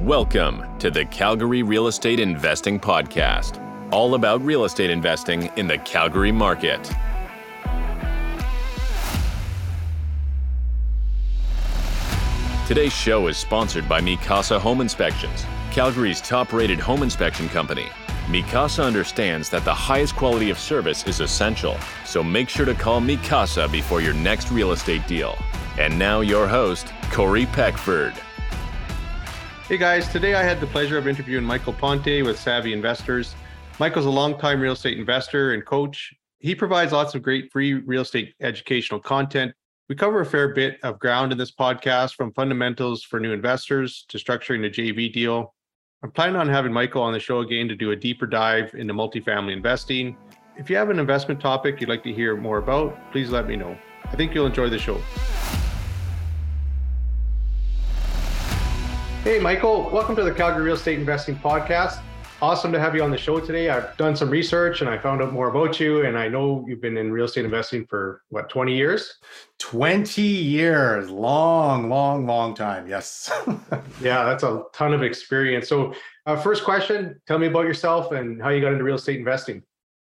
Welcome to the Calgary Real Estate Investing Podcast, all about real estate investing in the Calgary market. Today's show is sponsored by Mi Casa Home Inspections, Calgary's top rated home inspection company. Mi Casa understands that the highest quality of service is essential, so make sure to call Mi Casa before your next real estate deal. And now, your host, Corey Peckford. Hey guys, today I had the pleasure of interviewing Michael Ponte with Savvy Investors. Michael's a longtime real estate investor and coach. He provides lots of great free real estate educational content. We cover a fair bit of ground in this podcast from fundamentals for new investors to structuring a JV deal. I'm planning on having Michael on the show again to do a deeper dive into multifamily investing. If you have an investment topic you'd like to hear more about, please let me know. I think you'll enjoy the show. Hey, Michael, welcome to the Calgary Real Estate Investing Podcast. Awesome to have you on the show today. I've done some research and I found out more about you. And I know you've been in real estate investing for what, 20 years? 20 years. Long, long, long time. Yes. yeah, that's a ton of experience. So, uh, first question tell me about yourself and how you got into real estate investing.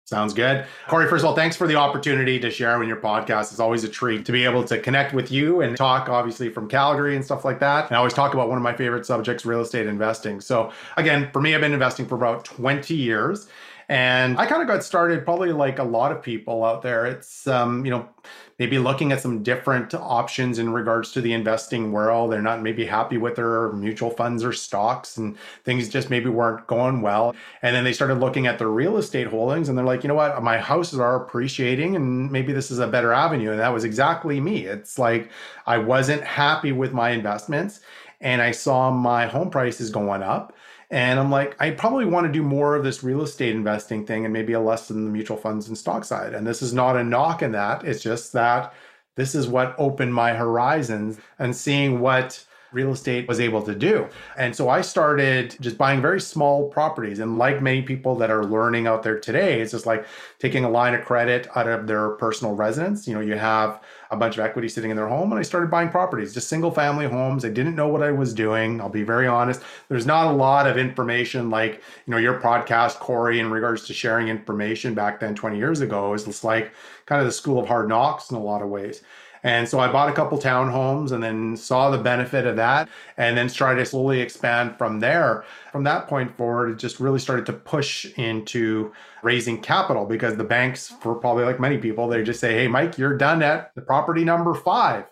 Sounds good. Corey, first of all, thanks for the opportunity to share in your podcast. It's always a treat to be able to connect with you and talk, obviously, from Calgary and stuff like that. And I always talk about one of my favorite subjects, real estate investing. So, again, for me, I've been investing for about 20 years. And I kind of got started probably like a lot of people out there. It's, um, you know, maybe looking at some different options in regards to the investing world. They're not maybe happy with their mutual funds or stocks and things just maybe weren't going well. And then they started looking at their real estate holdings and they're like, you know what, my houses are appreciating and maybe this is a better avenue. And that was exactly me. It's like I wasn't happy with my investments and I saw my home prices going up and I'm like, I probably want to do more of this real estate investing thing and maybe a less in the mutual funds and stock side. And this is not a knock in that. It's just that this is what opened my horizons and seeing what real estate was able to do. And so I started just buying very small properties. And like many people that are learning out there today, it's just like taking a line of credit out of their personal residence. You know, you have a bunch of equity sitting in their home, and I started buying properties, just single family homes. I didn't know what I was doing. I'll be very honest. There's not a lot of information like, you know, your podcast, Corey, in regards to sharing information back then 20 years ago is just like kind of the school of hard knocks in a lot of ways. And so I bought a couple townhomes and then saw the benefit of that and then started to slowly expand from there. From that point forward, it just really started to push into raising capital because the banks, for probably like many people, they just say, Hey, Mike, you're done at the property number five.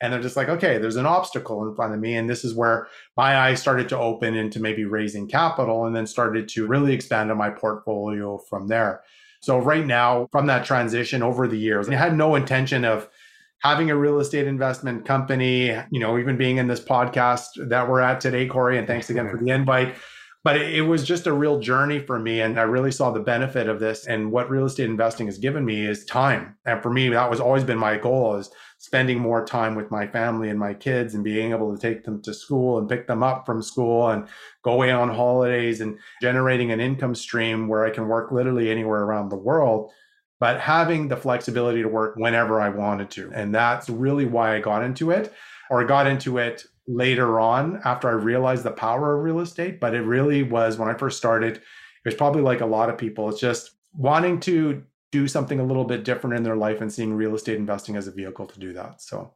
And they're just like, okay, there's an obstacle in front of me. And this is where my eyes started to open into maybe raising capital and then started to really expand on my portfolio from there. So, right now, from that transition over the years, I had no intention of having a real estate investment company, you know, even being in this podcast that we're at today, Corey, and thanks again for the invite. But it was just a real journey for me. And I really saw the benefit of this. And what real estate investing has given me is time. And for me, that was always been my goal is spending more time with my family and my kids and being able to take them to school and pick them up from school and go away on holidays and generating an income stream where I can work literally anywhere around the world but having the flexibility to work whenever I wanted to. And that's really why I got into it or got into it later on after I realized the power of real estate. But it really was when I first started, it was probably like a lot of people, it's just wanting to do something a little bit different in their life and seeing real estate investing as a vehicle to do that. So,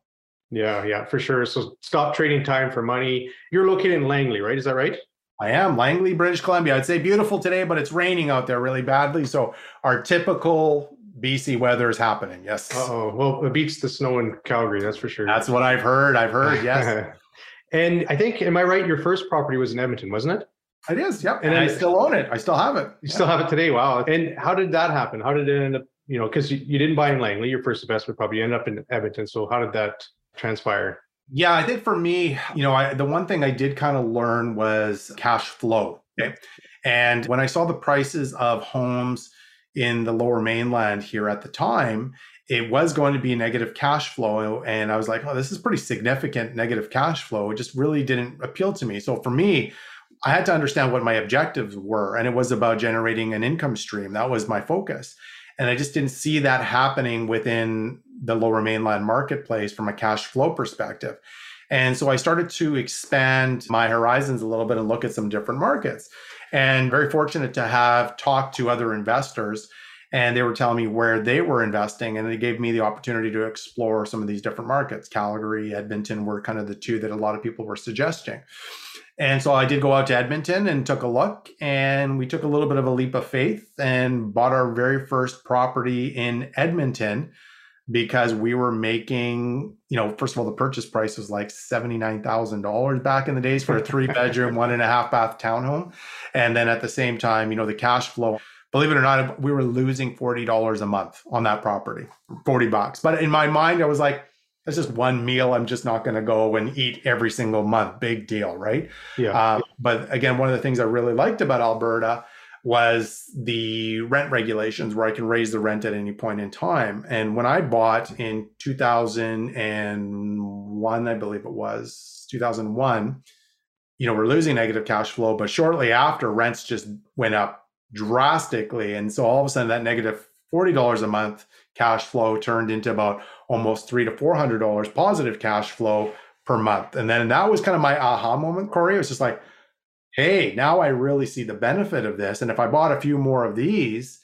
yeah, yeah, for sure. So, stop trading time for money. You're located in Langley, right? Is that right? I am Langley, British Columbia. I'd say beautiful today, but it's raining out there really badly. So our typical BC weather is happening. Yes. Oh well, it beats the snow in Calgary. That's for sure. That's what I've heard. I've heard. Yes. and I think, am I right? Your first property was in Edmonton, wasn't it? It is. Yep. And, and I still own it. I still have it. You yeah. still have it today. Wow. And how did that happen? How did it end up? You know, because you, you didn't buy in Langley, your first investment probably ended up in Edmonton. So how did that transpire? Yeah, I think for me, you know, I, the one thing I did kind of learn was cash flow. Okay. And when I saw the prices of homes in the lower mainland here at the time, it was going to be negative cash flow. And I was like, oh, this is pretty significant negative cash flow. It just really didn't appeal to me. So for me, I had to understand what my objectives were. And it was about generating an income stream. That was my focus. And I just didn't see that happening within the lower mainland marketplace from a cash flow perspective. And so I started to expand my horizons a little bit and look at some different markets. And very fortunate to have talked to other investors and they were telling me where they were investing and it gave me the opportunity to explore some of these different markets. Calgary edmonton were kind of the two that a lot of people were suggesting. And so i did go out to edmonton and took a look and we took a little bit of a leap of faith and bought our very first property in edmonton because we were making, you know, first of all, the purchase price was like $79,000 back in the days for a three bedroom, one and a half bath townhome. And then at the same time, you know, the cash flow, believe it or not, we were losing $40 a month on that property, 40 bucks. But in my mind, I was like, that's just one meal. I'm just not going to go and eat every single month. Big deal, right? Yeah. Uh, but again, one of the things I really liked about Alberta was the rent regulations where I can raise the rent at any point in time. And when I bought in 2001, I believe it was 2001, you know, we're losing negative cash flow, but shortly after rents just went up drastically. And so all of a sudden that negative $40 a month cash flow turned into about almost three to $400 positive cash flow per month. And then that was kind of my aha moment, Corey. It was just like, hey, now I really see the benefit of this. And if I bought a few more of these,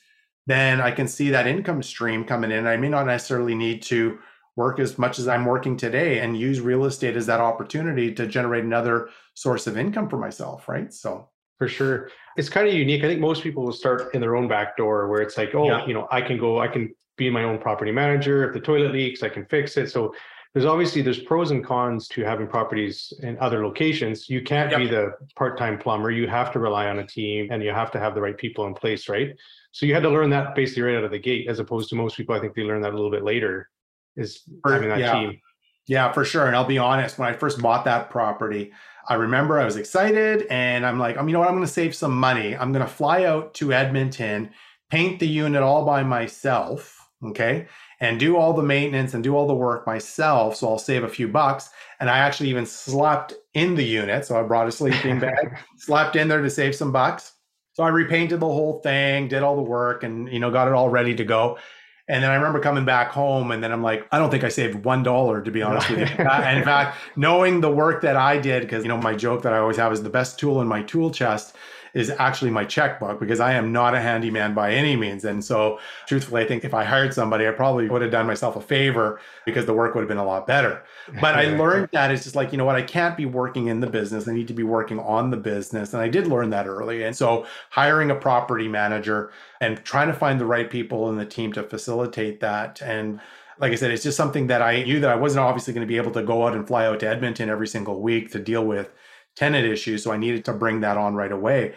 then I can see that income stream coming in. I may not necessarily need to work as much as I'm working today and use real estate as that opportunity to generate another source of income for myself, right? So for sure. It's kind of unique. I think most people will start in their own back door where it's like, oh, yeah. you know, I can go, I can be my own property manager. If the toilet leaks, I can fix it. So there's obviously there's pros and cons to having properties in other locations. You can't yep. be the part-time plumber. You have to rely on a team and you have to have the right people in place, right? So you had to learn that basically right out of the gate, as opposed to most people. I think they learn that a little bit later, is having that yeah. team. Yeah, for sure. And I'll be honest, when I first bought that property, I remember I was excited and I'm like, um, you know what? I'm going to save some money. I'm going to fly out to Edmonton, paint the unit all by myself. Okay and do all the maintenance and do all the work myself. So I'll save a few bucks. And I actually even slept in the unit. So I brought a sleeping bag, slept in there to save some bucks. So I repainted the whole thing, did all the work, and you know, got it all ready to go. And then I remember coming back home, and then I'm like, I don't think I saved one dollar to be honest with you. and in fact, knowing the work that I did, because you know, my joke that I always have is the best tool in my tool chest is actually my checkbook because I am not a handyman by any means. And so, truthfully, I think if I hired somebody, I probably would have done myself a favor because the work would have been a lot better. But I learned that it's just like, you know what, I can't be working in the business. I need to be working on the business. And I did learn that early. And so, hiring a property manager and trying to find the right people in the team to facilitate that. And like I said, it's just something that I knew that I wasn't obviously going to be able to go out and fly out to Edmonton every single week to deal with tenant issues. So I needed to bring that on right away.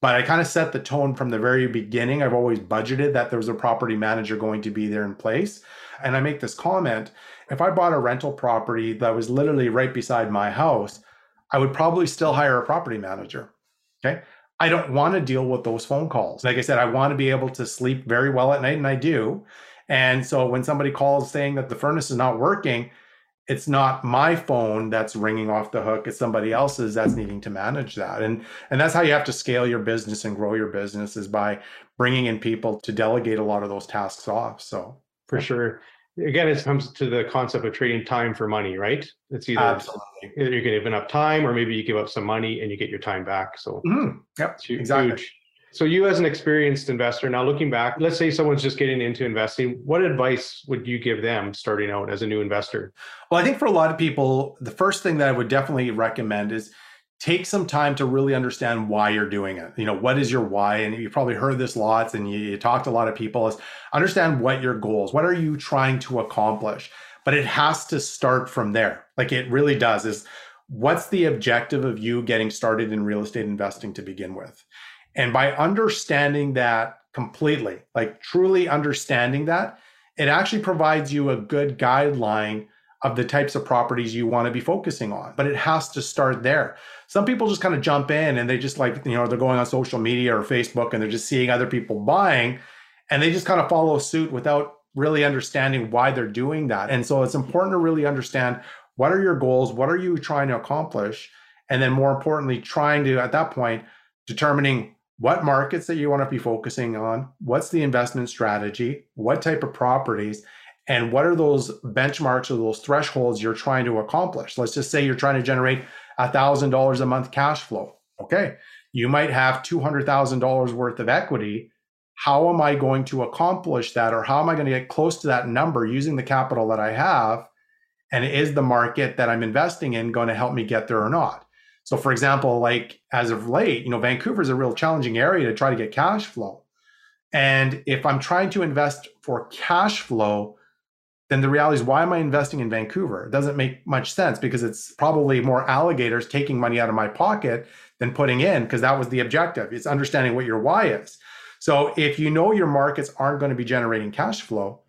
But I kind of set the tone from the very beginning. I've always budgeted that there was a property manager going to be there in place. And I make this comment if I bought a rental property that was literally right beside my house, I would probably still hire a property manager. Okay. I don't want to deal with those phone calls. Like I said, I want to be able to sleep very well at night, and I do. And so when somebody calls saying that the furnace is not working, it's not my phone that's ringing off the hook it's somebody else's that's needing to manage that and and that's how you have to scale your business and grow your business is by bringing in people to delegate a lot of those tasks off so for sure again it comes to the concept of trading time for money right it's either Absolutely. you're giving up time or maybe you give up some money and you get your time back so mm-hmm. yep exactly huge. So you as an experienced investor, now looking back, let's say someone's just getting into investing, what advice would you give them starting out as a new investor? Well, I think for a lot of people, the first thing that I would definitely recommend is take some time to really understand why you're doing it. You know, what is your why? And you've probably heard this lots and you, you talk to a lot of people is understand what your goals, what are you trying to accomplish? But it has to start from there. Like it really does is what's the objective of you getting started in real estate investing to begin with? And by understanding that completely, like truly understanding that, it actually provides you a good guideline of the types of properties you want to be focusing on. But it has to start there. Some people just kind of jump in and they just like, you know, they're going on social media or Facebook and they're just seeing other people buying and they just kind of follow suit without really understanding why they're doing that. And so it's important to really understand what are your goals? What are you trying to accomplish? And then more importantly, trying to, at that point, determining what markets that you want to be focusing on, what's the investment strategy, what type of properties, and what are those benchmarks or those thresholds you're trying to accomplish. Let's just say you're trying to generate $1,000 a month cash flow. Okay, you might have $200,000 worth of equity. How am I going to accomplish that, or how am I going to get close to that number using the capital that I have? And is the market that I'm investing in going to help me get there or not? So, for example, like as of late, you know, Vancouver is a real challenging area to try to get cash flow. And if I'm trying to invest for cash flow, then the reality is why am I investing in Vancouver? It doesn't make much sense because it's probably more alligators taking money out of my pocket than putting in because that was the objective. It's understanding what your why is. So if you know your markets aren't going to be generating cash flow,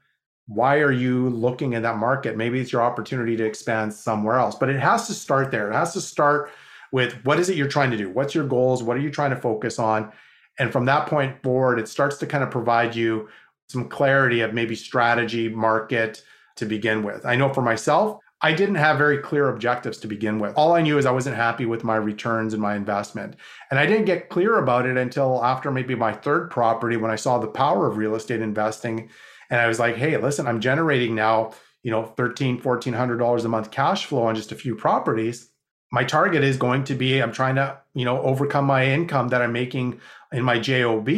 why are you looking at that market? Maybe it's your opportunity to expand somewhere else, but it has to start there. It has to start with what is it you're trying to do? What's your goals? What are you trying to focus on? And from that point forward, it starts to kind of provide you some clarity of maybe strategy, market to begin with. I know for myself, I didn't have very clear objectives to begin with. All I knew is I wasn't happy with my returns and my investment. And I didn't get clear about it until after maybe my third property when I saw the power of real estate investing. And I was like, hey, listen, I'm generating now, you know, $1,300, $1,400 a month cash flow on just a few properties. My target is going to be I'm trying to, you know, overcome my income that I'm making in my JOB.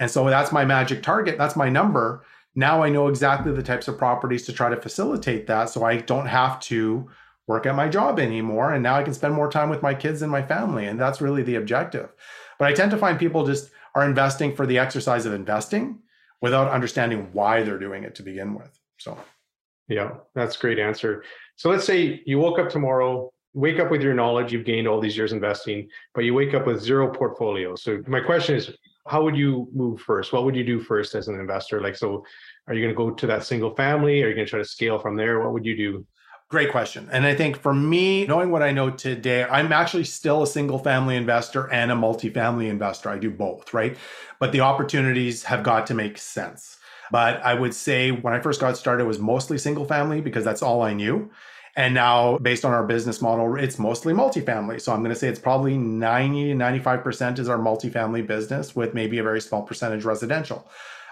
And so that's my magic target. That's my number. Now I know exactly the types of properties to try to facilitate that. So I don't have to work at my job anymore. And now I can spend more time with my kids and my family. And that's really the objective. But I tend to find people just are investing for the exercise of investing without understanding why they're doing it to begin with. So, yeah, that's a great answer. So let's say you woke up tomorrow, wake up with your knowledge you've gained all these years investing, but you wake up with zero portfolio. So my question is, how would you move first? What would you do first as an investor? Like, so are you going to go to that single family? Are you going to try to scale from there? What would you do? Great question. And I think for me, knowing what I know today, I'm actually still a single family investor and a multifamily investor. I do both, right? But the opportunities have got to make sense. But I would say when I first got started, it was mostly single family because that's all I knew. And now, based on our business model, it's mostly multifamily. So I'm going to say it's probably 90 to 95% is our multifamily business with maybe a very small percentage residential.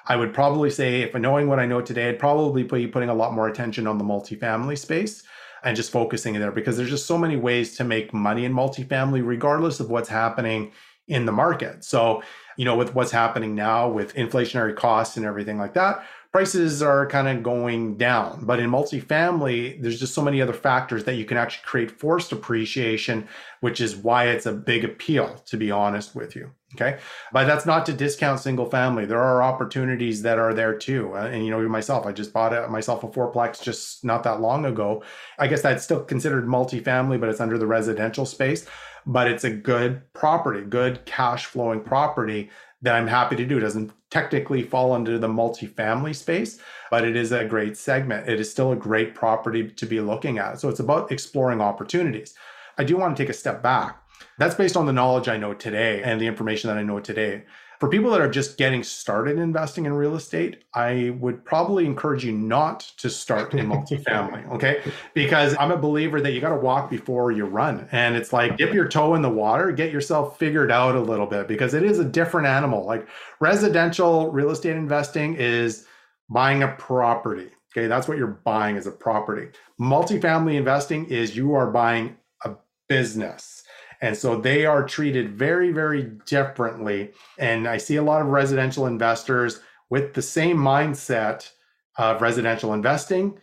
I would probably say, if knowing what I know today, I'd probably be putting a lot more attention on the multifamily space and just focusing in there because there's just so many ways to make money in multifamily, regardless of what's happening in the market. So, you know, with what's happening now with inflationary costs and everything like that, prices are kind of going down. But in multifamily, there's just so many other factors that you can actually create forced appreciation, which is why it's a big appeal, to be honest with you. Okay. But that's not to discount single family. There are opportunities that are there too. Uh, and, you know, myself, I just bought a, myself a fourplex just not that long ago. I guess that's still considered multifamily, but it's under the residential space. But it's a good property, good cash flowing property that I'm happy to do. It doesn't technically fall under the multifamily space, but it is a great segment. It is still a great property to be looking at. So it's about exploring opportunities. I do want to take a step back. That's based on the knowledge I know today and the information that I know today. For people that are just getting started investing in real estate, I would probably encourage you not to start in multifamily, okay? Because I'm a believer that you got to walk before you run. And it's like dip your toe in the water, get yourself figured out a little bit because it is a different animal. Like residential real estate investing is buying a property. Okay, that's what you're buying as a property. Multifamily investing is you are buying a business and so they are treated very, very differently. And I see a lot of residential investors with the same mindset of residential investing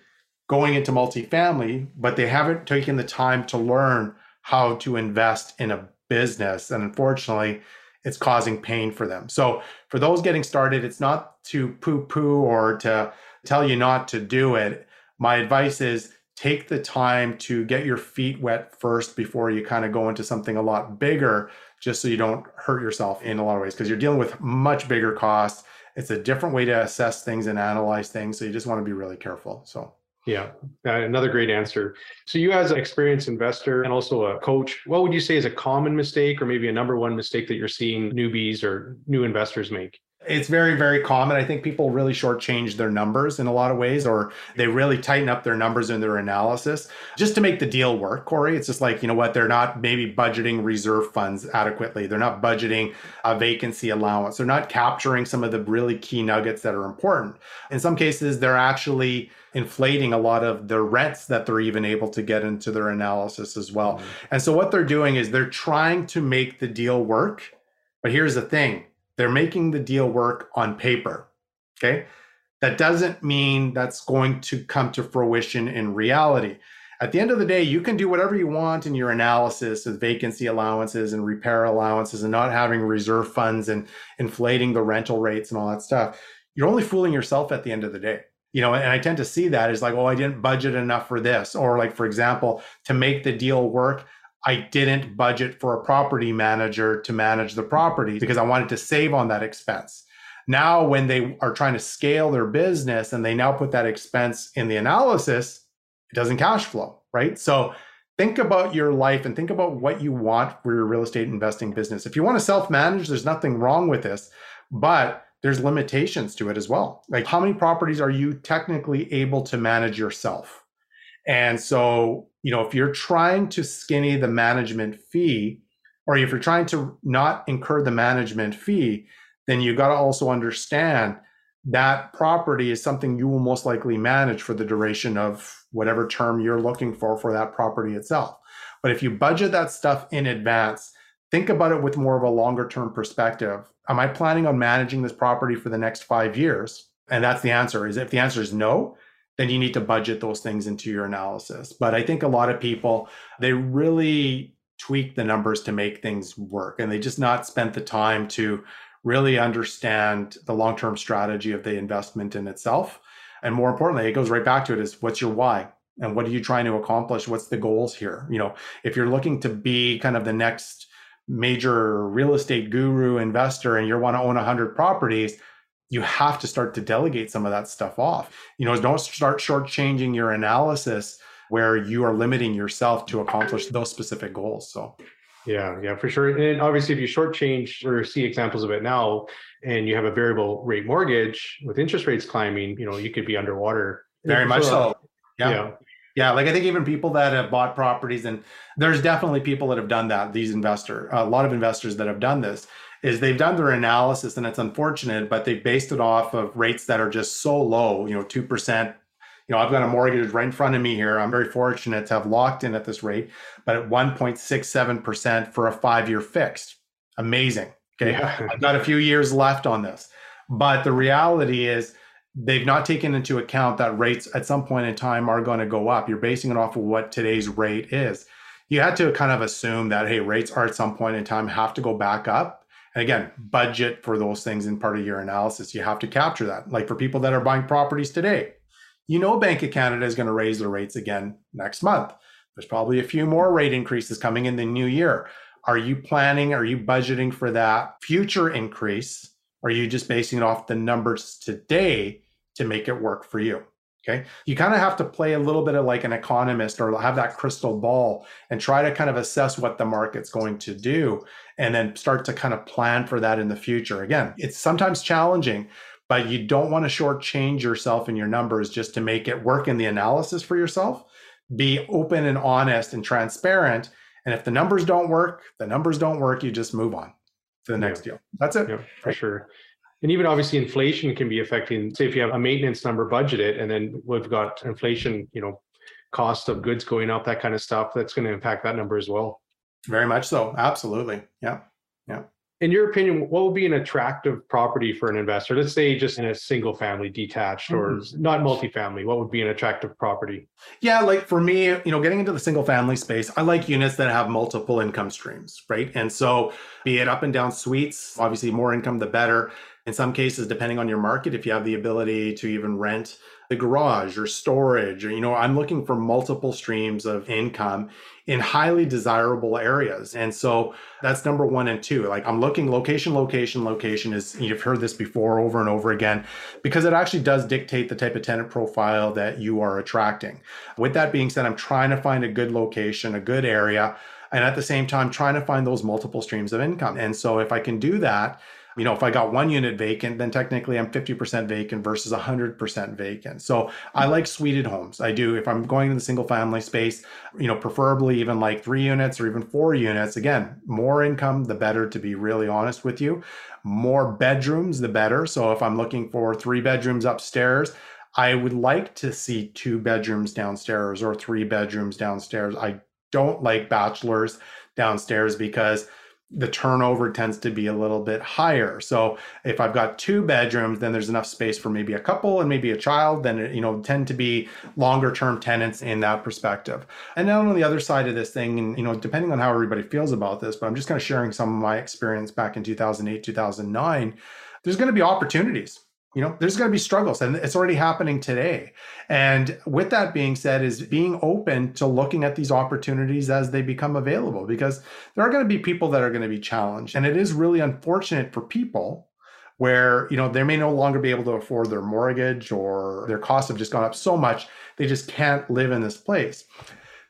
going into multifamily, but they haven't taken the time to learn how to invest in a business. And unfortunately, it's causing pain for them. So, for those getting started, it's not to poo poo or to tell you not to do it. My advice is take the time to get your feet wet first before you kind of go into something a lot bigger, just so you don't hurt yourself in a lot of ways because you're dealing with much bigger costs. It's a different way to assess things and analyze things. So you just want to be really careful. So, yeah, uh, another great answer. So, you as an experienced investor and also a coach, what would you say is a common mistake or maybe a number one mistake that you're seeing newbies or new investors make? It's very, very common. I think people really shortchange their numbers in a lot of ways, or they really tighten up their numbers in their analysis just to make the deal work, Corey. It's just like, you know what, they're not maybe budgeting reserve funds adequately. They're not budgeting a vacancy allowance. They're not capturing some of the really key nuggets that are important. In some cases, they're actually inflating a lot of the rents that they're even able to get into their analysis as well. Mm-hmm. And so what they're doing is they're trying to make the deal work. But here's the thing they're making the deal work on paper. Okay. That doesn't mean that's going to come to fruition in reality. At the end of the day, you can do whatever you want in your analysis of vacancy allowances and repair allowances and not having reserve funds and inflating the rental rates and all that stuff. You're only fooling yourself at the end of the day. You know, and I tend to see that as like, oh, I didn't budget enough for this. Or like, for example, to make the deal work, I didn't budget for a property manager to manage the property because I wanted to save on that expense. Now, when they are trying to scale their business and they now put that expense in the analysis, it doesn't cash flow, right? So think about your life and think about what you want for your real estate investing business. If you want to self manage, there's nothing wrong with this, but there's limitations to it as well. Like, how many properties are you technically able to manage yourself? And so, you know, if you're trying to skinny the management fee, or if you're trying to not incur the management fee, then you got to also understand that property is something you will most likely manage for the duration of whatever term you're looking for for that property itself. But if you budget that stuff in advance, think about it with more of a longer term perspective. Am I planning on managing this property for the next five years? And that's the answer. Is if the answer is no, then you need to budget those things into your analysis. But I think a lot of people, they really tweak the numbers to make things work and they just not spent the time to really understand the long-term strategy of the investment in itself. And more importantly, it goes right back to it is what's your why? And what are you trying to accomplish? What's the goals here? You know, if you're looking to be kind of the next major real estate guru investor and you want to own 100 properties, you have to start to delegate some of that stuff off. You know, don't start shortchanging your analysis where you are limiting yourself to accomplish those specific goals. So, yeah, yeah, for sure. And obviously, if you shortchange or see examples of it now, and you have a variable rate mortgage with interest rates climbing, you know, you could be underwater. Very much so. Yeah. yeah. Yeah, like I think even people that have bought properties, and there's definitely people that have done that. These investor, a lot of investors that have done this, is they've done their analysis and it's unfortunate, but they based it off of rates that are just so low, you know, 2%. You know, I've got a mortgage right in front of me here. I'm very fortunate to have locked in at this rate, but at 1.67% for a five year fixed. Amazing. Okay. Yeah. I've got a few years left on this. But the reality is, they've not taken into account that rates at some point in time are going to go up. You're basing it off of what today's rate is. You had to kind of assume that, hey, rates are at some point in time have to go back up. And again, budget for those things in part of your analysis. You have to capture that. Like for people that are buying properties today, you know, Bank of Canada is going to raise their rates again next month. There's probably a few more rate increases coming in the new year. Are you planning, are you budgeting for that future increase? Are you just basing it off the numbers today to make it work for you? Okay. You kind of have to play a little bit of like an economist or have that crystal ball and try to kind of assess what the market's going to do and then start to kind of plan for that in the future. Again, it's sometimes challenging, but you don't want to shortchange yourself in your numbers just to make it work in the analysis for yourself. Be open and honest and transparent. And if the numbers don't work, the numbers don't work, you just move on to the next yeah. deal. That's it. Yeah, for sure. And even obviously inflation can be affecting, say if you have a maintenance number budgeted and then we've got inflation, you know, cost of goods going up, that kind of stuff, that's going to impact that number as well. Very much so. Absolutely. Yeah. Yeah. In your opinion, what would be an attractive property for an investor? Let's say just in a single family detached or mm-hmm. not multifamily, what would be an attractive property? Yeah, like for me, you know, getting into the single family space, I like units that have multiple income streams, right? And so be it up and down suites, obviously more income the better. In some cases, depending on your market, if you have the ability to even rent the garage or storage, or, you know, I'm looking for multiple streams of income in highly desirable areas. And so that's number one and two. Like I'm looking location, location, location is, you've heard this before over and over again, because it actually does dictate the type of tenant profile that you are attracting. With that being said, I'm trying to find a good location, a good area, and at the same time, trying to find those multiple streams of income. And so if I can do that, you know, if I got one unit vacant, then technically I'm 50% vacant versus 100% vacant. So I mm-hmm. like suited homes. I do. If I'm going to the single family space, you know, preferably even like three units or even four units. Again, more income, the better, to be really honest with you. More bedrooms, the better. So if I'm looking for three bedrooms upstairs, I would like to see two bedrooms downstairs or three bedrooms downstairs. I don't like bachelors downstairs because the turnover tends to be a little bit higher. So if I've got two bedrooms, then there's enough space for maybe a couple and maybe a child, then you know tend to be longer term tenants in that perspective. And then on the other side of this thing, and you know, depending on how everybody feels about this, but I'm just kind of sharing some of my experience back in 2008, 2009, there's going to be opportunities you know there's going to be struggles and it's already happening today. And with that being said is being open to looking at these opportunities as they become available because there are going to be people that are going to be challenged. And it is really unfortunate for people where you know they may no longer be able to afford their mortgage or their costs have just gone up so much they just can't live in this place.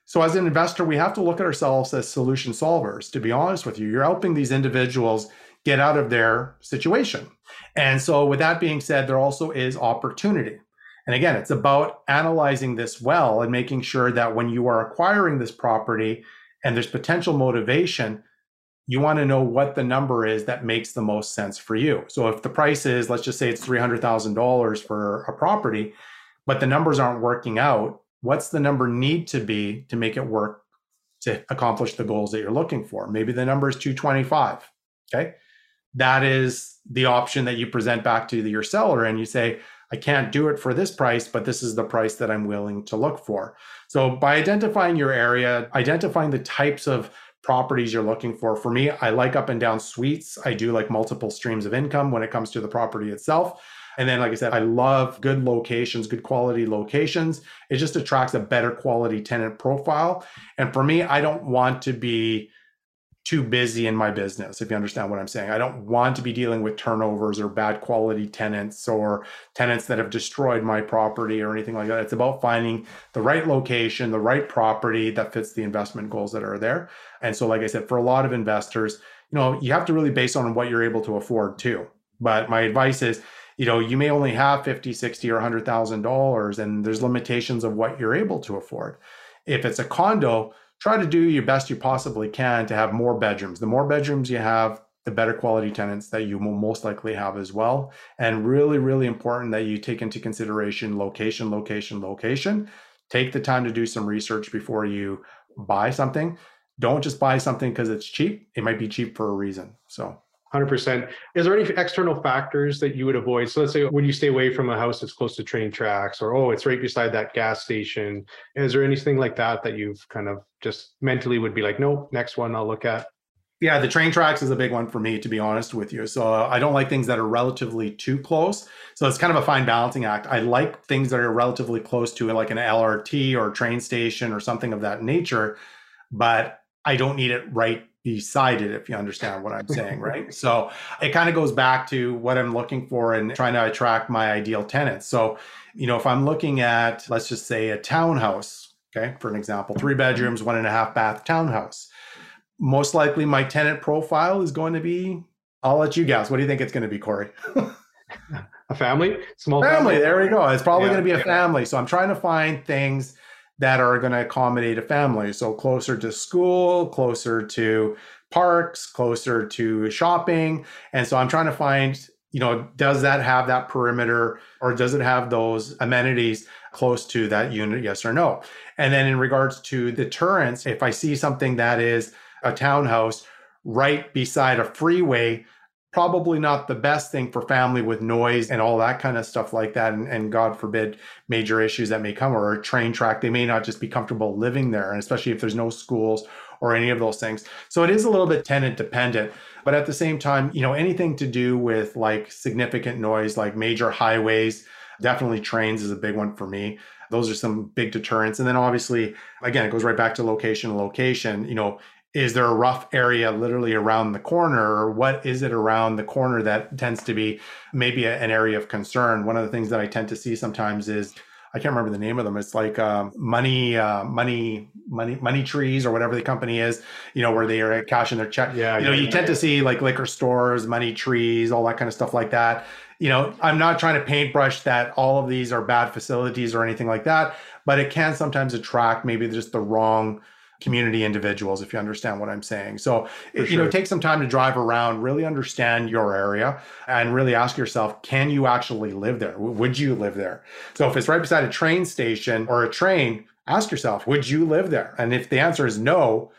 So as an investor we have to look at ourselves as solution solvers. To be honest with you you're helping these individuals get out of their situation. And so, with that being said, there also is opportunity. And again, it's about analyzing this well and making sure that when you are acquiring this property and there's potential motivation, you want to know what the number is that makes the most sense for you. So if the price is, let's just say it's $300,000 for a property, but the numbers aren't working out, what's the number need to be to make it work to accomplish the goals that you're looking for? Maybe the number is 225. Okay that is the option that you present back to your seller and you say i can't do it for this price but this is the price that i'm willing to look for. So by identifying your area identifying the types of properties you're looking for for me i like up and down suites. I do like multiple streams of income when it comes to the property itself. And then like i said i love good locations good quality locations. It just attracts a better quality tenant profile. And for me i don't want to be too busy in my business, if you understand what I'm saying. I don't want to be dealing with turnovers or bad quality tenants or tenants that have destroyed my property or anything like that. It's about finding the right location, the right property that fits the investment goals that are there. And so, like I said, for a lot of investors, you know, you have to really base on what you're able to afford too. But my advice is, you know, you may only have 50, 60, or $100,000, and there's limitations of what you're able to afford. If it's a condo, try to do your best you possibly can to have more bedrooms. The more bedrooms you have, the better quality tenants that you will most likely have as well. And really, really important that you take into consideration location, location, location. Take the time to do some research before you buy something. Don't just buy something because it's cheap. It might be cheap for a reason. So 100%. Is there any external factors that you would avoid? So let's say when you stay away from a house that's close to train tracks or, oh, it's right beside that gas station. Is there anything like that that you've kind of just mentally would be like, nope, next one I'll look at? Yeah, the train tracks is a big one for me, to be honest with you. So uh, I don't like things that are relatively too close. So it's kind of a fine balancing act. I like things that are relatively close to like an LRT or train station or something of that nature, but I don't need it right beside it, if you understand what I'm saying, right? So it kind of goes back to what I'm looking for and trying to attract my ideal tenants. So, you know, if I'm looking at, let's just say a townhouse, okay, for an example, three bedrooms, one and a half bath townhouse, most likely my tenant profile is going to be, I'll let you guess. What do you think it's going to be, Corey? a family, small family. family. There we go. It's probably yeah, going to be a yeah. family. So I'm trying to find things that are going to accommodate a family. So closer to school, closer to parks, closer to shopping. And so I'm trying to find, you know, does that have that perimeter or does it have those amenities close to that unit? Yes or no. And then in regards to deterrence, if I see something that is a townhouse right beside a freeway, probably not the best thing for family with noise and all that kind of stuff like that. And, and, God forbid, major issues that may come or a train track. They may not just be comfortable living there, and especially if there's no schools or any of those things. So it is a little bit tenant dependent. But at the same time, you know, anything to do with like significant noise, like major highways, definitely trains is a big one for me. Those are some big deterrents. And then obviously, again, it goes right back to location, location. You know, is there a rough area literally around the corner or what is it around the corner that tends to be maybe a, an area of concern one of the things that i tend to see sometimes is I can't remember the name of them. It's like um, money, uh, money, money, money trees or whatever the company is. You know, where they are cashing their check. Yeah, you know, yeah, you yeah. tend to see like liquor stores, money trees, all that kind of stuff like that. You know, I'm not trying to paintbrush that all of these are bad facilities or anything like that, but it can sometimes attract maybe just the wrong community individuals if you understand what i'm saying. So it, you know take some time to drive around really understand your area and really ask yourself can you actually live there? Would you live there? So if it's right beside a train station or a train ask yourself would you live there? And if the answer is no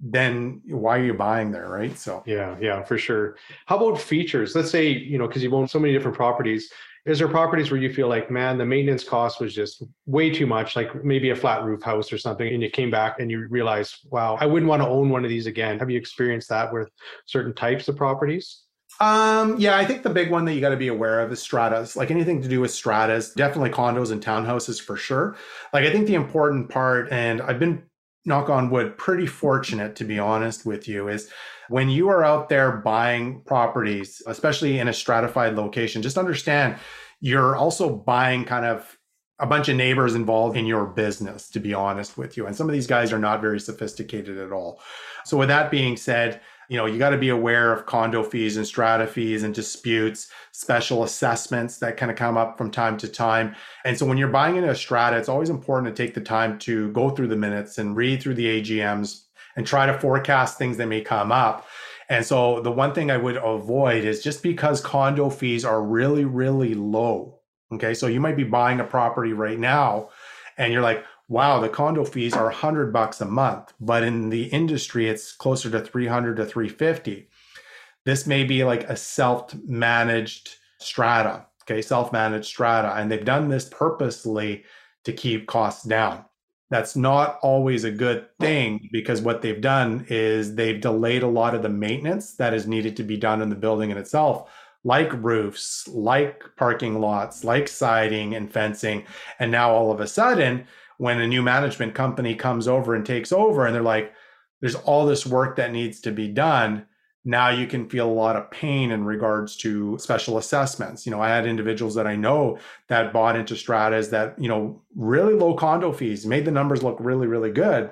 then why are you buying there right? So Yeah, yeah, for sure. How about features? Let's say, you know, because you've owned so many different properties, is there properties where you feel like, man, the maintenance cost was just way too much, like maybe a flat roof house or something, and you came back and you realized, wow, I wouldn't want to own one of these again. Have you experienced that with certain types of properties? Um, yeah, I think the big one that you got to be aware of is stratas. Like anything to do with stratas, definitely condos and townhouses for sure. Like I think the important part, and I've been knock on wood, pretty fortunate to be honest with you, is when you are out there buying properties, especially in a stratified location, just understand you're also buying kind of a bunch of neighbors involved in your business, to be honest with you. And some of these guys are not very sophisticated at all. So, with that being said, you know, you got to be aware of condo fees and strata fees and disputes, special assessments that kind of come up from time to time. And so when you're buying into a strata, it's always important to take the time to go through the minutes and read through the AGMs and try to forecast things that may come up. And so the one thing I would avoid is just because condo fees are really, really low. Okay. So you might be buying a property right now and you're like, wow, the condo fees are 100 bucks a month, but in the industry, it's closer to 300 to 350. This may be like a self managed strata. Okay. Self managed strata. And they've done this purposely to keep costs down that's not always a good thing because what they've done is they've delayed a lot of the maintenance that is needed to be done in the building in itself like roofs like parking lots like siding and fencing. And now all of a sudden when a new management company comes over and takes over and they're like there's all this work that needs to be done now you can feel a lot of pain in regards to special assessments. You know, I had individuals that I know that bought into stratas that, you know, really low condo fees, made the numbers look really, really good.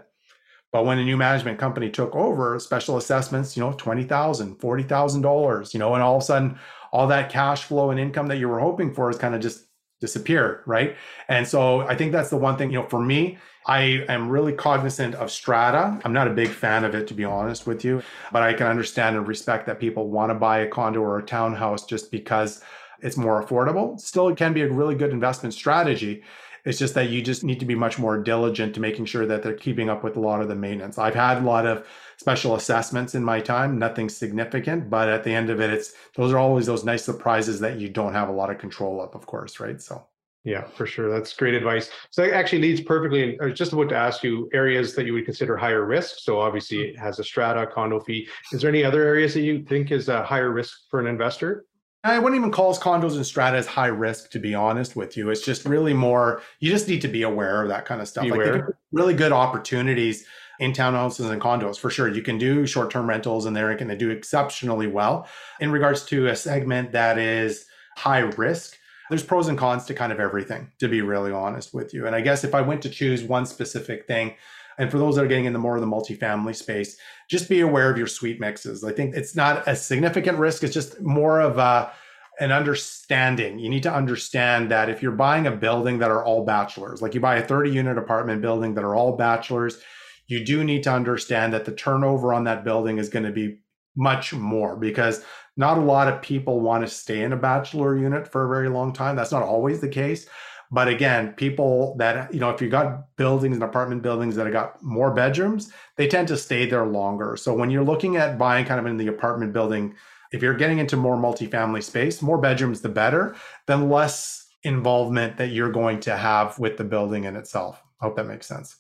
But when a new management company took over, special assessments, you know, $20,000, $40,000, you know, and all of a sudden all that cash flow and income that you were hoping for is kind of just disappeared, right? And so I think that's the one thing, you know, for me, I am really cognizant of strata. I'm not a big fan of it, to be honest with you, but I can understand and respect that people want to buy a condo or a townhouse just because it's more affordable. Still, it can be a really good investment strategy. It's just that you just need to be much more diligent to making sure that they're keeping up with a lot of the maintenance. I've had a lot of special assessments in my time, nothing significant, but at the end of it, it's those are always those nice surprises that you don't have a lot of control of, of course, right? So Yeah, for sure. That's great advice. So that actually leads perfectly. I was just about to ask you areas that you would consider higher risk. So obviously mm-hmm. it has a strata, condo fee. Is there any other areas that you think is a higher risk for an investor? I wouldn't even call condos and strata as high risk, to be honest with you. It's just really more, you just need to be aware of that kind of stuff. Like really good opportunities in townhouses and condos for sure. You can do short term rentals and they're going to do exceptionally well. In regards to a segment that is high risk, there's pros and cons to kind of everything, to be really honest with you. And I guess if I went to choose one specific thing, and for those that are getting into more of the multifamily space, just be aware of your suite mixes. I think it's not a significant risk. It's just more of a an understanding. You need to understand that if you're buying a building that are all bachelors, like you buy a 30 unit apartment building that are all bachelors, you do need to understand that the turnover on that building is going to be much more because not a lot of people want to stay in a bachelor unit for a very long time. That's not always the case. But again, people that, you know, if you got buildings and apartment buildings that have got more bedrooms, they tend to stay there longer. So when you're looking at buying kind of in the apartment building, if you're getting into more multifamily space, more bedrooms, the better, then less involvement that you're going to have with the building in itself. I hope that makes sense.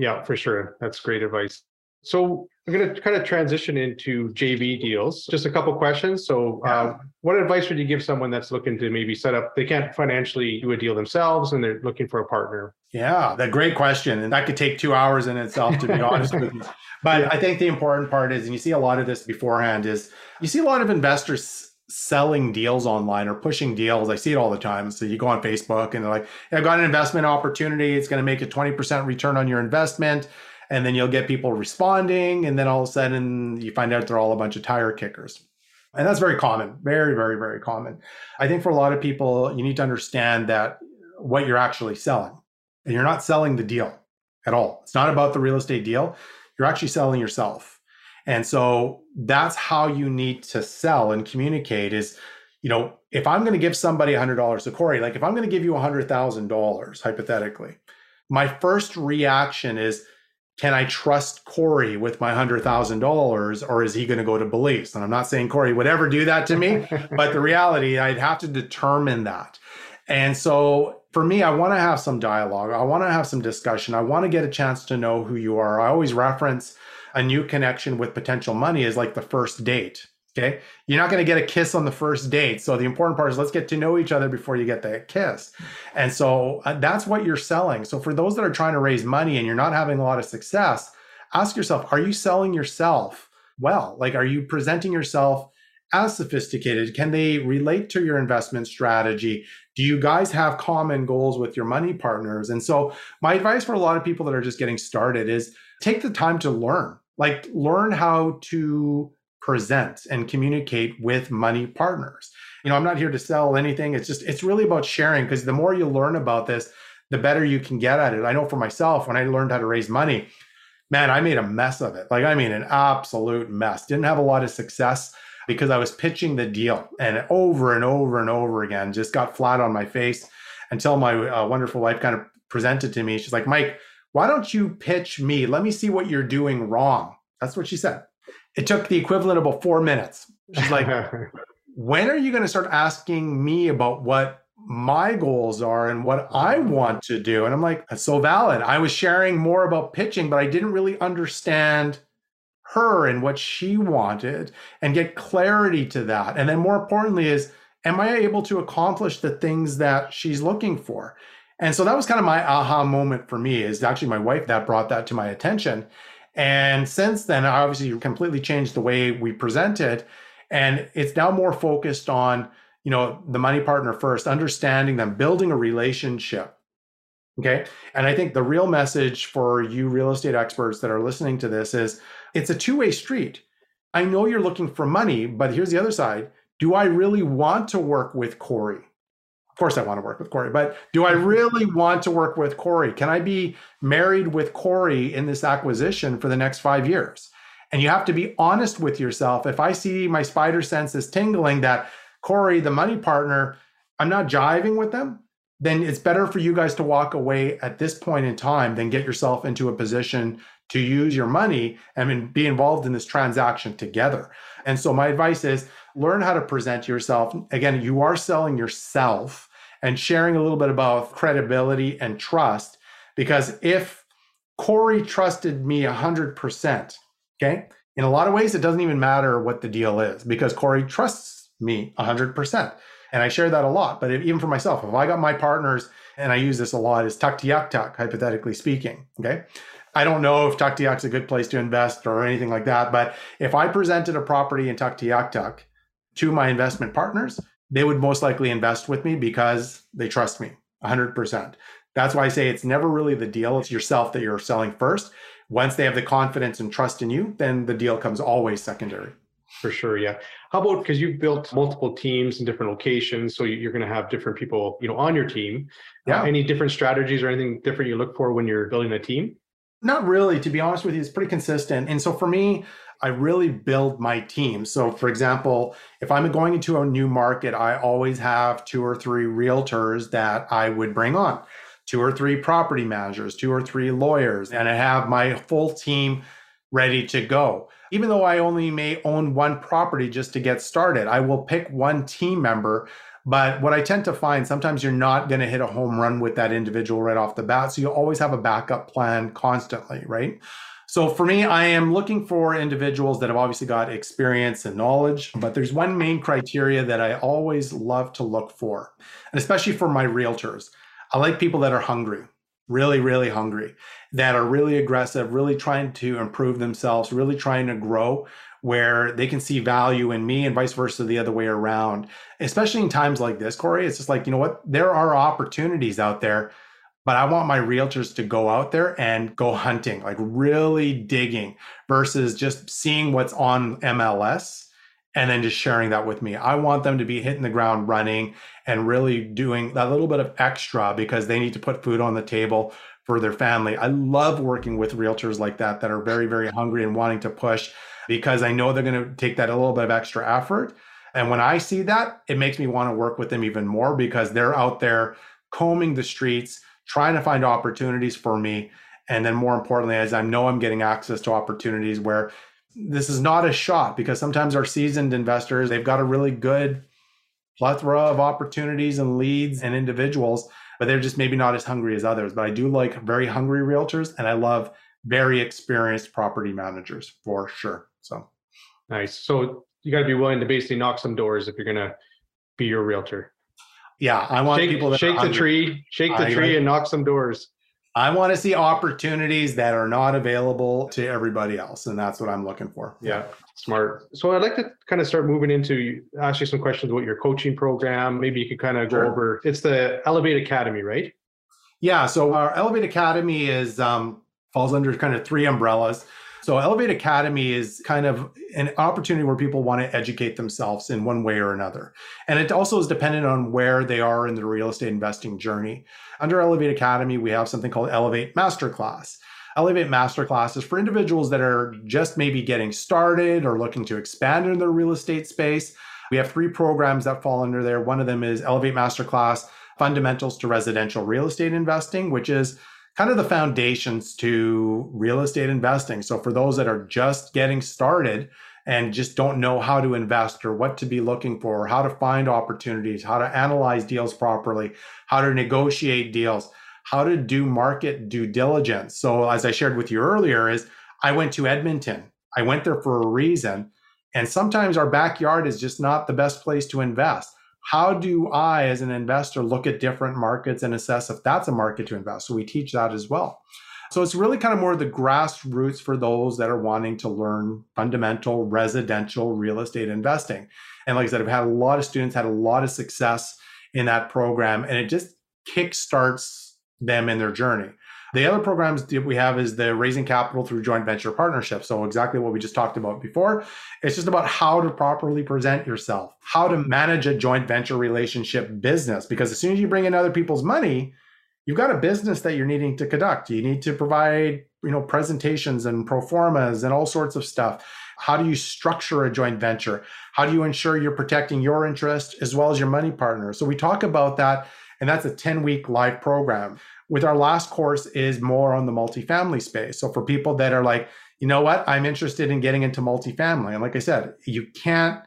Yeah, for sure. That's great advice. So I'm going to kind of transition into JV deals. Just a couple questions. So, uh, what advice would you give someone that's looking to maybe set up? They can't financially do a deal themselves, and they're looking for a partner. Yeah, that great question. And that could take two hours in itself, to be honest with you. But I think the important part is, and you see a lot of this beforehand, is you see a lot of investors selling deals online or pushing deals. I see it all the time. So you go on Facebook and they're like, I've got an investment opportunity. It's going to make a 20% return on your investment. And then you'll get people responding. And then all of a sudden you find out they're all a bunch of tire kickers. And that's very common, very, very, very common. I think for a lot of people, you need to understand that what you're actually selling. And you're not selling the deal at all. It's not about the real estate deal. You're actually selling yourself. And so that's how you need to sell and communicate is, you know, if I'm going to give somebody $100 to Corey, like if I'm going to give you $100,000 hypothetically, my first reaction is, can I trust Corey with my $100,000 or is he going to go to Belize? And I'm not saying Corey would ever do that to me, but the reality, I'd have to determine that. And so for me, I want to have some dialogue. I want to have some discussion. I want to get a chance to know who you are. I always reference a new connection with potential money is like the first date. Okay. You're not going to get a kiss on the first date. So the important part is let's get to know each other before you get that kiss. And so uh, that's what you're selling. So for those that are trying to raise money and you're not having a lot of success, ask yourself, are you selling yourself well? Like, are you presenting yourself as sophisticated? Can they relate to your investment strategy? Do you guys have common goals with your money partners? And so, my advice for a lot of people that are just getting started is take the time to learn, like, learn how to present and communicate with money partners. You know, I'm not here to sell anything. It's just, it's really about sharing because the more you learn about this, the better you can get at it. I know for myself, when I learned how to raise money, man, I made a mess of it. Like, I mean, an absolute mess. Didn't have a lot of success because I was pitching the deal and over and over and over again, just got flat on my face until my uh, wonderful wife kind of presented to me. She's like, Mike, why don't you pitch me? Let me see what you're doing wrong. That's what she said. It took the equivalent of about four minutes. She's like, when are you going to start asking me about what my goals are and what I want to do? And I'm like, that's so valid. I was sharing more about pitching, but I didn't really understand her and what she wanted and get clarity to that. And then more importantly is, am I able to accomplish the things that she's looking for? And so that was kind of my aha moment for me is actually my wife that brought that to my attention. And since then, I obviously completely changed the way we present it. And it's now more focused on, you know, the money partner first, understanding them, building a relationship. Okay. And I think the real message for you real estate experts that are listening to this is it's a two way street. I know you're looking for money, but here's the other side. Do I really want to work with Corey? Of course, I want to work with Corey, but do I really want to work with Corey? Can I be married with Corey in this acquisition for the next five years? And you have to be honest with yourself. If I see my spider sense is tingling that Corey, the money partner, I'm not jiving with them, then it's better for you guys to walk away at this point in time than get yourself into a position to use your money and be involved in this transaction together. And so my advice is learn how to present yourself. Again, you are selling yourself and sharing a little bit about credibility and trust. Because if Corey trusted me 100%, okay, in a lot of ways, it doesn't even matter what the deal is because Corey trusts me 100%. And I share that a lot. But if, even for myself, if I got my partners, and I use this a lot, is Tuktoyaktuk, hypothetically speaking, okay? I don't know if Tuktoyaktuk is a good place to invest or anything like that, but if I presented a property in Tuktoyaktuk to my investment partners, they would most likely invest with me because they trust me 100%. That's why I say it's never really the deal. It's yourself that you're selling first. Once they have the confidence and trust in you, then the deal comes always secondary. For sure, yeah. How about because you've built multiple teams in different locations, so you're going to have different people, you know, on your team. Yeah. Uh, any different strategies or anything different you look for when you're building a team? Not really, to be honest with you, it's pretty consistent. And so for me, I really build my team. So, for example, if I'm going into a new market, I always have two or three realtors that I would bring on, two or three property managers, two or three lawyers, and I have my full team ready to go. Even though I only may own one property just to get started, I will pick one team member but what I tend to find, sometimes you're not going to hit a home run with that individual right off the bat. So you always have a backup plan constantly, right? So for me, I am looking for individuals that have obviously got experience and knowledge, but there's one main criteria that I always love to look for, and especially for my realtors. I like people that are hungry, really, really hungry, that are really aggressive, really trying to improve themselves, really trying to grow where they can see value in me and vice versa the other way around. Especially in times like this, Corey, it's just like, you know what? There are opportunities out there, but I want my realtors to go out there and go hunting, like really digging versus just seeing what's on MLS and then just sharing that with me. I want them to be hitting the ground running and really doing that little bit of extra because they need to put food on the table for their family. I love working with realtors like that that are very, very hungry and wanting to push because I know they're going to take that a little bit of extra effort. And when I see that, it makes me want to work with them even more because they're out there combing the streets, trying to find opportunities for me. And then more importantly, as I know I'm getting access to opportunities where this is not a shot because sometimes our seasoned investors, they've got a really good plethora of opportunities and leads and individuals but they're just maybe not as hungry as others. But I do like very hungry realtors and I love very experienced property managers for sure. So nice. So you got to be willing to basically knock some doors if you're going to be your realtor. Yeah, I want shake, people that shake the tree, shake the I tree, like, and knock some doors. I want to see opportunities that are not available to everybody else, and that's what I'm looking for. Yeah, smart. So I'd like to kind of start moving into ask you some questions about your coaching program. Maybe you could kind of go sure. over. It's the Elevate Academy, right? Yeah. So our Elevate Academy is um, falls under kind of three umbrellas. So Elevate Academy is kind of an opportunity where people want to educate themselves in one way or another. And it also is dependent on where they are in the real estate investing journey. Under Elevate Academy, we have something called Elevate Masterclass. Elevate Masterclass is for individuals that are just maybe getting started or looking to expand in their real estate space. We have three programs that fall under there. One of them is Elevate Masterclass Fundamentals to Residential Real Estate Investing, which is kind of the foundations to real estate investing. So for those that are just getting started and just don't know how to invest or what to be looking for, how to find opportunities, how to analyze deals properly, how to negotiate deals, how to do market due diligence. So as I shared with you earlier is I went to Edmonton. I went there for a reason. And sometimes our backyard is just not the best place to invest how do I, as an investor, look at different markets and assess if that's a market to invest? So we teach that as well. So it's really kind of more the grassroots for those that are wanting to learn fundamental residential real estate investing. And like I said, I've had a lot of students had a lot of success in that program, and it just kickstarts them in their journey. The other programs that we have is the raising capital through joint venture partnerships. So exactly what we just talked about before. It's just about how to properly present yourself, how to manage a joint venture relationship business. Because as soon as you bring in other people's money, you've got a business that you're needing to conduct. You need to provide, you know, presentations and pro formas and all sorts of stuff. How do you structure a joint venture? How do you ensure you're protecting your interest as well as your money partner? So we talk about that, and that's a 10 week live program with our last course is more on the multifamily space. So for people that are like, you know what, I'm interested in getting into multifamily. And like I said, you can't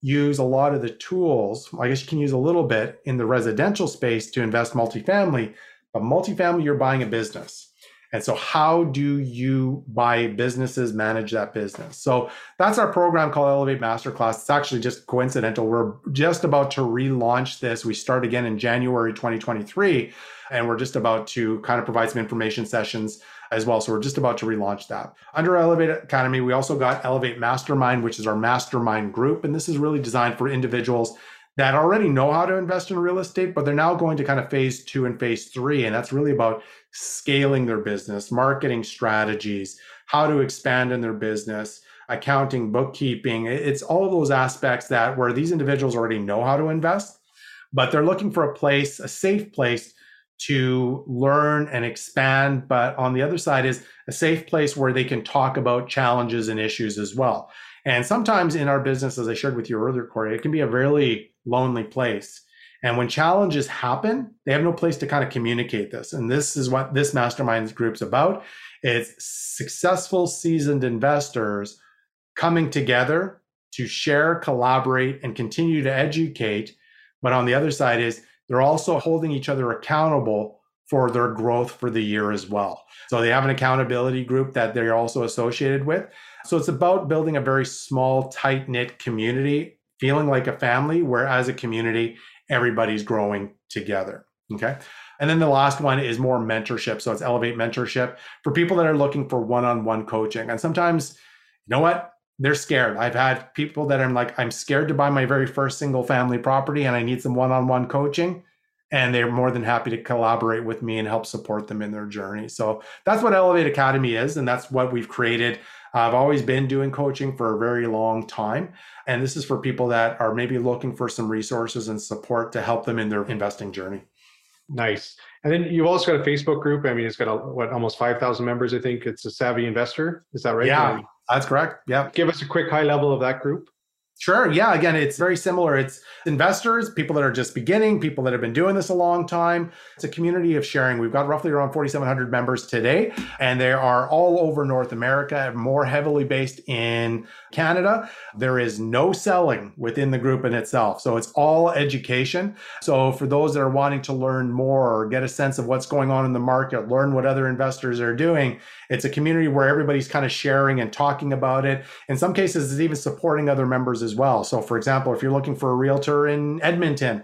use a lot of the tools. I guess you can use a little bit in the residential space to invest multifamily, but multifamily, you're buying a business. And so, how do you buy businesses, manage that business? So, that's our program called Elevate Masterclass. It's actually just coincidental. We're just about to relaunch this. We start again in January 2023 and we're just about to kind of provide some information sessions as well. So we're just about to relaunch that. Under Elevate Academy, we also got Elevate Mastermind, which is our mastermind group. And this is really designed for individuals that already know how to invest in real estate, but they're now going to kind of phase two and phase three. And that's really about scaling their business, marketing strategies, how to expand in their business, accounting, bookkeeping. It's all of those aspects that where these individuals already know how to invest, but they're looking for a place, a safe place to learn and expand. But on the other side is a safe place where they can talk about challenges and issues as well. And sometimes in our business, as I shared with you earlier, Corey, it can be a really lonely place. And when challenges happen, they have no place to kind of communicate this. And this is what this mastermind group's about. It's successful, seasoned investors coming together to share, collaborate, and continue to educate. But on the other side is they're also holding each other accountable for their growth for the year as well. So they have an accountability group that they're also associated with. So it's about building a very small, tight knit community, feeling like a family, where as a community, everybody's growing together. Okay. And then the last one is more mentorship. So it's elevate mentorship for people that are looking for one on one coaching. And sometimes, you know what? they're scared. I've had people that I'm like, I'm scared to buy my very first single family property and I need some one on one coaching. And they're more than happy to collaborate with me and help support them in their journey. So that's what Elevate Academy is. And that's what we've created. I've always been doing coaching for a very long time. And this is for people that are maybe looking for some resources and support to help them in their investing journey. Nice. And then you've also got a Facebook group. I mean, it's got a, what almost five thousand members. I think it's a Savvy Investor. Is that right? Yeah, that's correct. Yeah. Give us a quick high level of that group. Sure. Yeah. Again, it's very similar. It's investors, people that are just beginning, people that have been doing this a long time. It's a community of sharing. We've got roughly around 4,700 members today, and they are all over North America, more heavily based in Canada. There is no selling within the group in itself. So it's all education. So for those that are wanting to learn more or get a sense of what's going on in the market, learn what other investors are doing, it's a community where everybody's kind of sharing and talking about it. In some cases, it's even supporting other members well. So, for example, if you're looking for a realtor in Edmonton,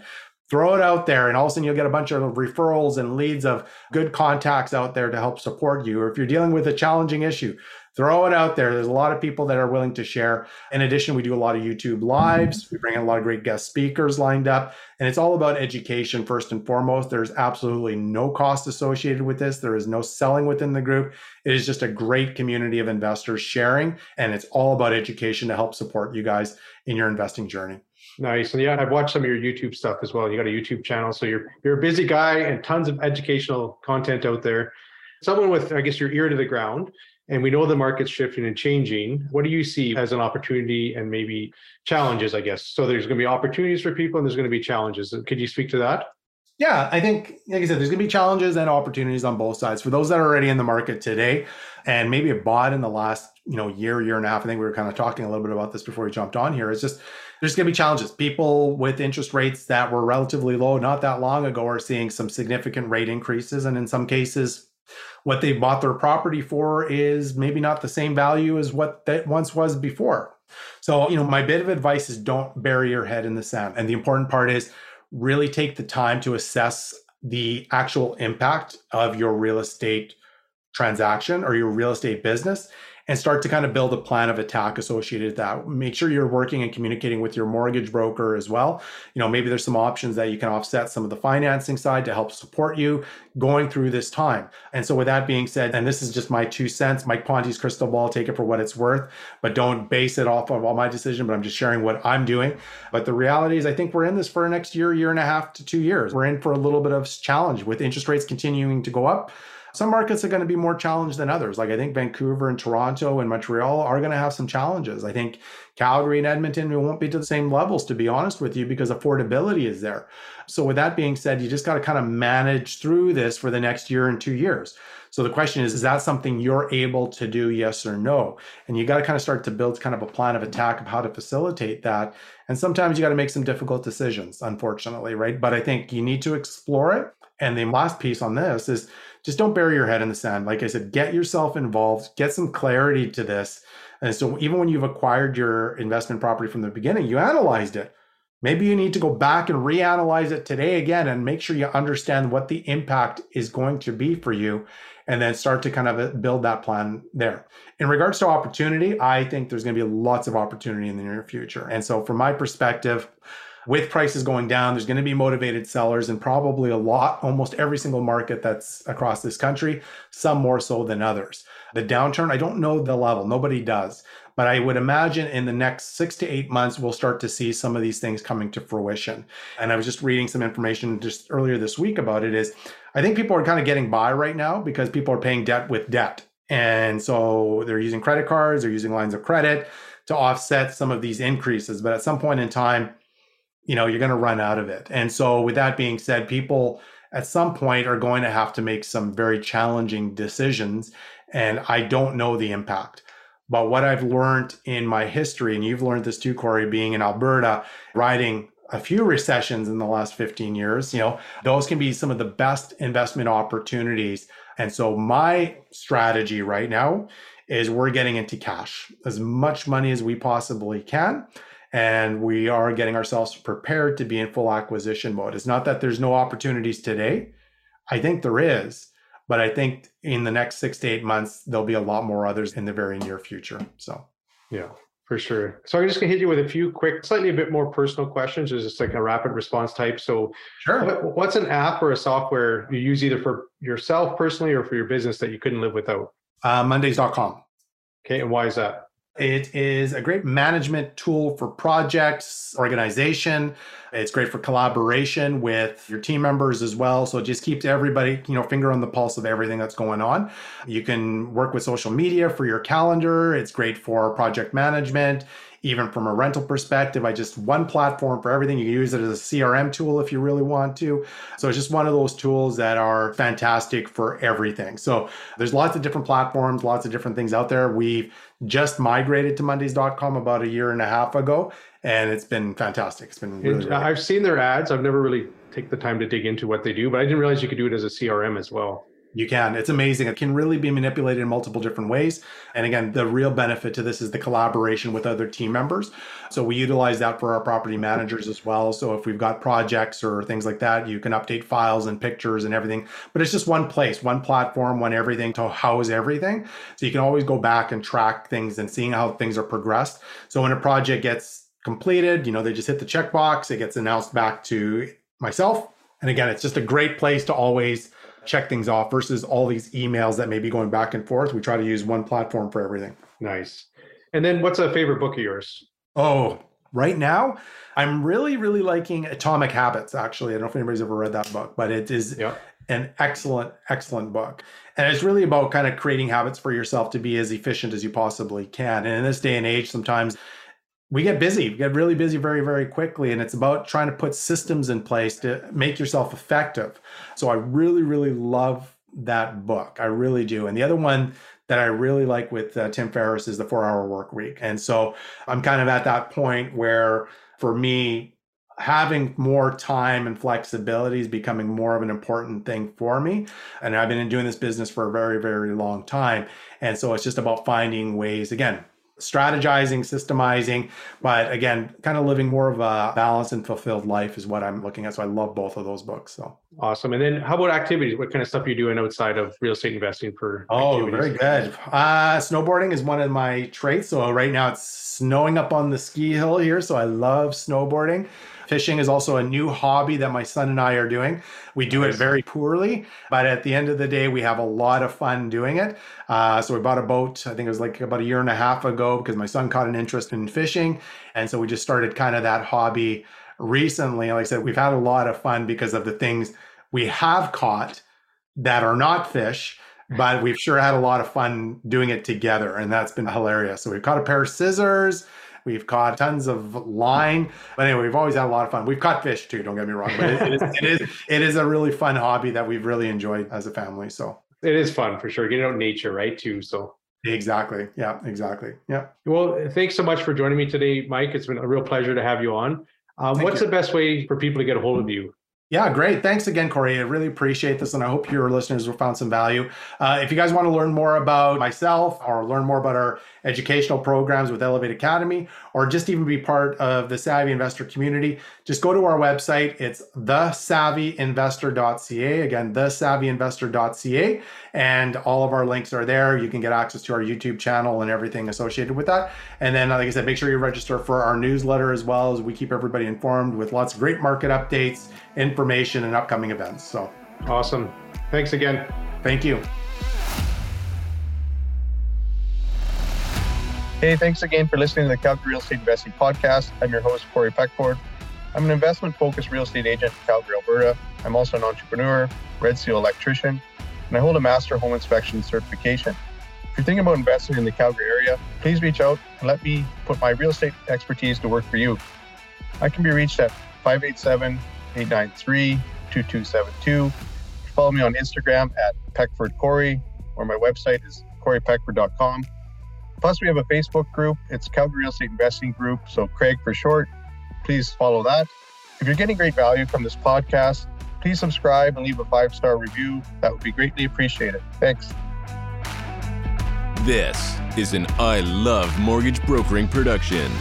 throw it out there and all of a sudden you'll get a bunch of referrals and leads of good contacts out there to help support you or if you're dealing with a challenging issue throw it out there. There's a lot of people that are willing to share. In addition, we do a lot of YouTube lives. We bring in a lot of great guest speakers lined up. And it's all about education first and foremost. There's absolutely no cost associated with this. There is no selling within the group. It is just a great community of investors sharing. And it's all about education to help support you guys in your investing journey. Nice. And yeah, I've watched some of your YouTube stuff as well. You got a YouTube channel. So you're you're a busy guy and tons of educational content out there. Someone with, I guess, your ear to the ground and we know the market's shifting and changing. What do you see as an opportunity and maybe challenges, I guess? So there's going to be opportunities for people and there's going to be challenges. Could you speak to that? Yeah, I think, like I said, there's going to be challenges and opportunities on both sides. For those that are already in the market today and maybe have bought in the last, you know, year, year and a half, I think we were kind of talking a little bit about this before we jumped on here. It's just, there's going to be challenges. People with interest rates that were relatively low not that long ago are seeing some significant rate increases. And in some cases, what they bought their property for is maybe not the same value as what that once was before. So, you know, my bit of advice is don't bury your head in the sand. And the important part is really take the time to assess the actual impact of your real estate transaction or your real estate business and start to kind of build a plan of attack associated with that. Make sure you're working and communicating with your mortgage broker as well. You know, maybe there's some options that you can offset some of the financing side to help support you going through this time. And so with that being said, and this is just my two cents, Mike Ponte's crystal ball, take it for what it's worth, but don't base it off of all my decision, but I'm just sharing what I'm doing. But the reality is I think we're in this for the next year, year and a half to two years. We're in for a little bit of challenge with interest rates continuing to go up some markets are going to be more challenged than others. Like I think Vancouver and Toronto and Montreal are going to have some challenges. I think Calgary and Edmonton won't be to the same levels, to be honest with you, because affordability is there. So, with that being said, you just got to kind of manage through this for the next year and two years. So, the question is, is that something you're able to do, yes or no? And you got to kind of start to build kind of a plan of attack of how to facilitate that. And sometimes you got to make some difficult decisions, unfortunately, right? But I think you need to explore it. And the last piece on this is just don't bury your head in the sand. Like I said, get yourself involved, get some clarity to this. And so even when you've acquired your investment property from the beginning, you analyzed it. Maybe you need to go back and reanalyze it today again and make sure you understand what the impact is going to be for you and then start to kind of uh, build that plan there. In regards to opportunity, I think there's going to be lots of opportunity in the near future. And so from my perspective, with prices going down, there's going to be motivated sellers and probably a lot, almost every single market that's across this country, some more so than others. The downturn, I don't know the level, nobody does. But I would imagine in the next six to eight months, we'll start to see some of these things coming to fruition. And I was just reading some information just earlier this week about it is I think people are kind of getting by right now because people are paying debt with debt. And so they're using credit cards, they're using lines of credit to offset some of these increases. But at some point in time, you know you're going to run out of it. And so with that being said people at some point are going to have to make some very challenging decisions and i don't know the impact. But what i've learned in my history and you've learned this too corey being in alberta riding a few recessions in the last 15 years you know those can be some of the best investment opportunities. And so my strategy right now is we're getting into cash as much money as we possibly can and we are getting ourselves prepared to be in full acquisition mode. It's not that there's no opportunities today. I think there is, but I think in the next six to eight months, there'll be a lot more others in the very near future. So, yeah. For sure. So I'm just gonna hit you with a few quick, slightly a bit more personal questions. It's just like a rapid response type. So Sure. what, what's an app or a software you use either for yourself personally or for your business that you couldn't live without? Uh, Mondays.com. Okay, and why is that? It is a great management tool for projects, organization. It's great for collaboration with your team members as well. So it just keeps everybody, you know, finger on the pulse of everything that's going on. You can work with social media for your calendar. It's great for project management. Even from a rental perspective, I just one platform for everything. You can use it as a CRM tool if you really want to. So it's just one of those tools that are fantastic for everything. So there's lots of different platforms, lots of different things out there. We've just migrated to Mondays.com about a year and a half ago, and it's been fantastic. It's been really, It- uh, really I've seen their ads. I've never really take the time to dig into what they do, but I didn't realize you could do it as a CRM as well. You can. It's amazing. It can really be manipulated in multiple different ways. And again, the real benefit to this is the collaboration with other team members. So we utilize that for our property managers as well. So if we've got projects or things like that, you can update files and pictures and everything. But it's just one place, one platform, one everything to house everything. So you can always go back and track things and seeing how things are progressed. So when a project gets completed, you know, they just hit the checkbox, it gets announced back to myself. And again, it's just a great place to always check things off versus all these emails that may be going back and forth. We try to use one platform for everything. Nice. And then what's a favorite book of yours? Oh, right now, I'm really, really liking Atomic Habits, actually. I don't know if anybody's ever read that book, but it is Yeah. an excellent, excellent book. And it's really about kind of creating habits for yourself to be as efficient as you possibly can. And in this day and age, sometimes we get busy, we get really busy very, very quickly. And it's about trying to put systems in place to make yourself effective. So I really, really love that book. I really do. And the other one that I really like with uh, Tim Ferriss is the four hour work week. And so I'm kind of at that point where for me, having more time and flexibility is becoming more of an important thing for me. And I've been doing this business for a very, very long time. And so it's just about finding ways, again, strategizing, systemizing, but again, kind of living more of a balanced and fulfilled life is what I'm looking at. So I love both of those books. So Awesome. And then how about activities? What kind of stuff are you doing outside of real estate investing for? Oh, activities? very good. Uh, snowboarding is one of my traits. So right now it's snowing up on the ski hill here. So I love snowboarding. Fishing is also a new hobby that my son and I are doing. We do it very poorly, but at the end of the day, we have a lot of fun doing it. Uh, so we bought a boat, I think it was like about a year and a half ago, because my son caught an interest in fishing. And so we just started kind of that hobby recently. Like I said, we've had a lot of fun because of the things we have caught that are not fish but we've sure had a lot of fun doing it together and that's been hilarious so we've caught a pair of scissors we've caught tons of line but anyway we've always had a lot of fun we've caught fish too don't get me wrong but it, it, is, it is it is a really fun hobby that we've really enjoyed as a family so It is fun for sure. Getting out in nature, right? Too. So exactly yeah exactly yeah well, thanks so much for joining me today, Mike. It's been a real pleasure to have you on. Um, what's you. the best way for people to get a hold of you? Yeah, great. Thanks again, Corey. I really appreciate this, and I hope your listeners have found some value. Uh, if you guys want to learn more about myself or learn more about our educational programs with Elevate Academy, or just even be part of the Savvy Investor community, just go to our website. It's thesavvyinvestor.ca. Again, thesavvyinvestor.ca. And all of our links are there. You can get access to our YouTube channel and everything associated with that. And then, like I said, make sure you register for our newsletter as well as we keep everybody informed with lots of great market updates, information, and upcoming events. So Awesome. Thanks again. thank you. Hey, thanks again for listening to the Calgary Real Estate Investing Podcast. I'm your host, Corey Peckford. I'm an investment focused real estate agent in Calgary, Alberta. I'm also an entrepreneur, Red Seal electrician, and I hold a Master Home Inspection certification. If you're thinking about investing in the Calgary area, please reach out and let me put my real estate expertise to work for you. I can be reached at 587 893 2272. Follow me on Instagram at Peckford Corey, or my website is coreypeckford.com. Plus, we have a Facebook group. It's Calgary Real Estate Investing Group, so Craig for short. Please follow that. If you're getting great value from this podcast, please subscribe and leave a five star review. That would be greatly appreciated. Thanks. This is an I Love Mortgage Brokering production.